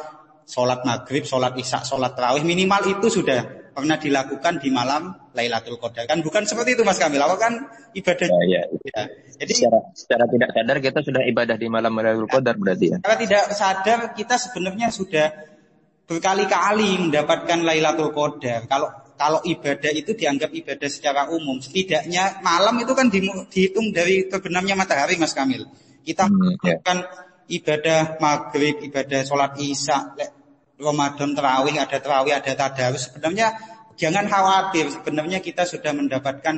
[SPEAKER 2] sholat maghrib, sholat isya, sholat terawih minimal itu sudah pernah dilakukan di malam Lailatul Qadar kan bukan seperti itu Mas Kamil apa kan ibadah
[SPEAKER 1] ya, ya. ya. jadi secara, secara tidak sadar kita sudah ibadah di malam Lailatul Qadar berarti ya
[SPEAKER 2] secara tidak sadar kita sebenarnya sudah berkali-kali mendapatkan Lailatul Qadar kalau kalau ibadah itu dianggap ibadah secara umum, setidaknya malam itu kan dihitung dari terbenamnya matahari, Mas Kamil. Kita hmm, yeah. ibadah maghrib, ibadah sholat isya, Ramadan terawih, ada terawih, ada tadarus. Sebenarnya jangan khawatir, sebenarnya kita sudah mendapatkan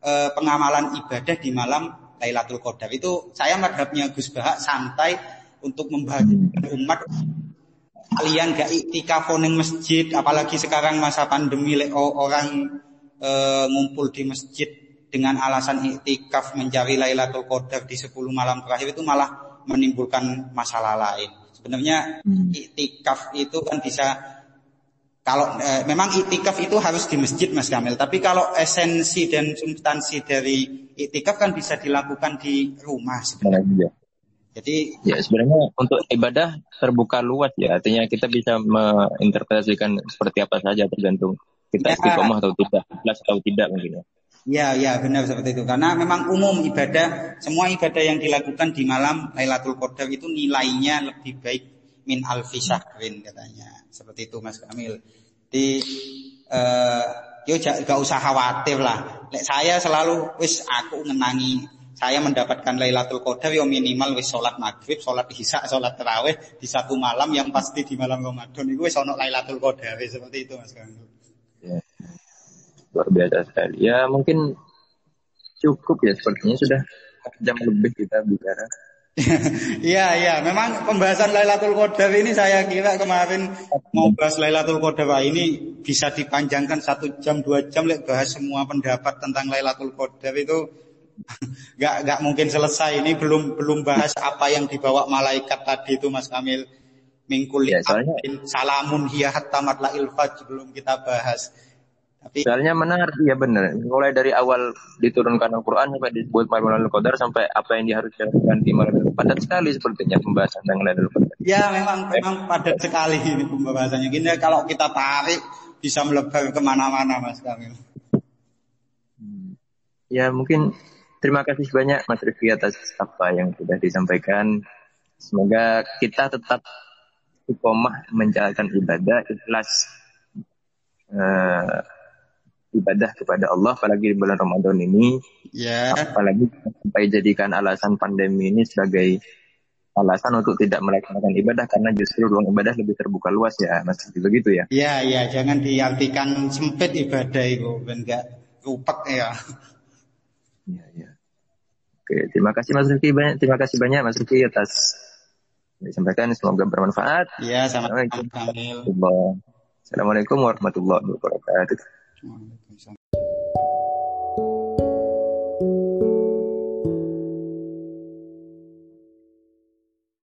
[SPEAKER 2] uh, pengamalan ibadah di malam Lailatul Qadar. Itu saya madhabnya Gus Bahak santai untuk membagikan umat kalian gak iktikaf ning masjid apalagi sekarang masa pandemi orang e, ngumpul di masjid dengan alasan iktikaf mencari Lailatul Qadar di 10 malam terakhir itu malah menimbulkan masalah lain. Sebenarnya hmm. iktikaf itu kan bisa kalau e, memang iktikaf itu harus di masjid Mas Kamil, tapi kalau esensi dan substansi dari iktikaf kan bisa dilakukan di rumah sebenarnya.
[SPEAKER 1] Jadi ya sebenarnya untuk ibadah terbuka luas ya, artinya kita bisa menginterpretasikan seperti apa saja tergantung kita ya, istiqomah atau tidak, ikhlas atau tidak mungkin ya.
[SPEAKER 2] Ya, ya benar seperti itu. Karena memang umum ibadah, semua ibadah yang dilakukan di malam Lailatul Qadar itu nilainya lebih baik min alfi syahrin katanya. Seperti itu Mas Kamil. Di uh, yo gak usah khawatir lah. Lek saya selalu wis aku ngenangi saya mendapatkan Lailatul Qadar yang minimal wis sholat maghrib, sholat isya, sholat terawih di satu malam yang pasti di malam Ramadan itu wis ono Lailatul Qadar seperti itu Mas Kang.
[SPEAKER 1] Luar biasa sekali. Ya mungkin cukup ya sepertinya sudah jam lebih kita bicara. *laughs*
[SPEAKER 2] Iya, iya. Memang pembahasan Lailatul Qadar ini saya kira kemarin mau bahas Lailatul Qadar ini bisa dipanjangkan satu jam, dua jam, bahas semua pendapat tentang Lailatul Qadar itu *laughs* nggak nggak mungkin selesai. Ini belum belum bahas apa yang dibawa malaikat tadi itu Mas Kamil. Mingkul ya, soalnya, salamun hiya hatta matla'il fajr belum kita bahas.
[SPEAKER 1] Tapi soalnya menarik ya benar. Mulai dari awal diturunkan Al-Qur'an sampai disebut Malam Qadar sampai apa yang dia harus lakukan di malam padat sekali sepertinya pembahasan tentang Lailatul Qadar.
[SPEAKER 2] Ya memang memang padat sekali ini pembahasannya. Gini kalau kita tarik bisa melebar ke mana-mana Mas Kamil.
[SPEAKER 1] Hmm. Ya mungkin Terima kasih banyak Mas Rifki atas apa yang sudah disampaikan. Semoga kita tetap istiqomah menjalankan ibadah ikhlas uh, ibadah kepada Allah apalagi di bulan Ramadan ini. Ya. Apalagi sampai jadikan alasan pandemi ini sebagai alasan untuk tidak melaksanakan ibadah karena justru ruang ibadah lebih terbuka luas ya Mas begitu ya.
[SPEAKER 2] Iya iya jangan diartikan sempit ibadah itu enggak rupak ya.
[SPEAKER 1] Iya, iya. Oke, terima kasih Mas Rifki banyak. Terima kasih banyak Mas Rifki atas disampaikan semoga bermanfaat.
[SPEAKER 2] Iya, sama
[SPEAKER 1] Assalamualaikum warahmatullahi wabarakatuh. Assalamu alaikum.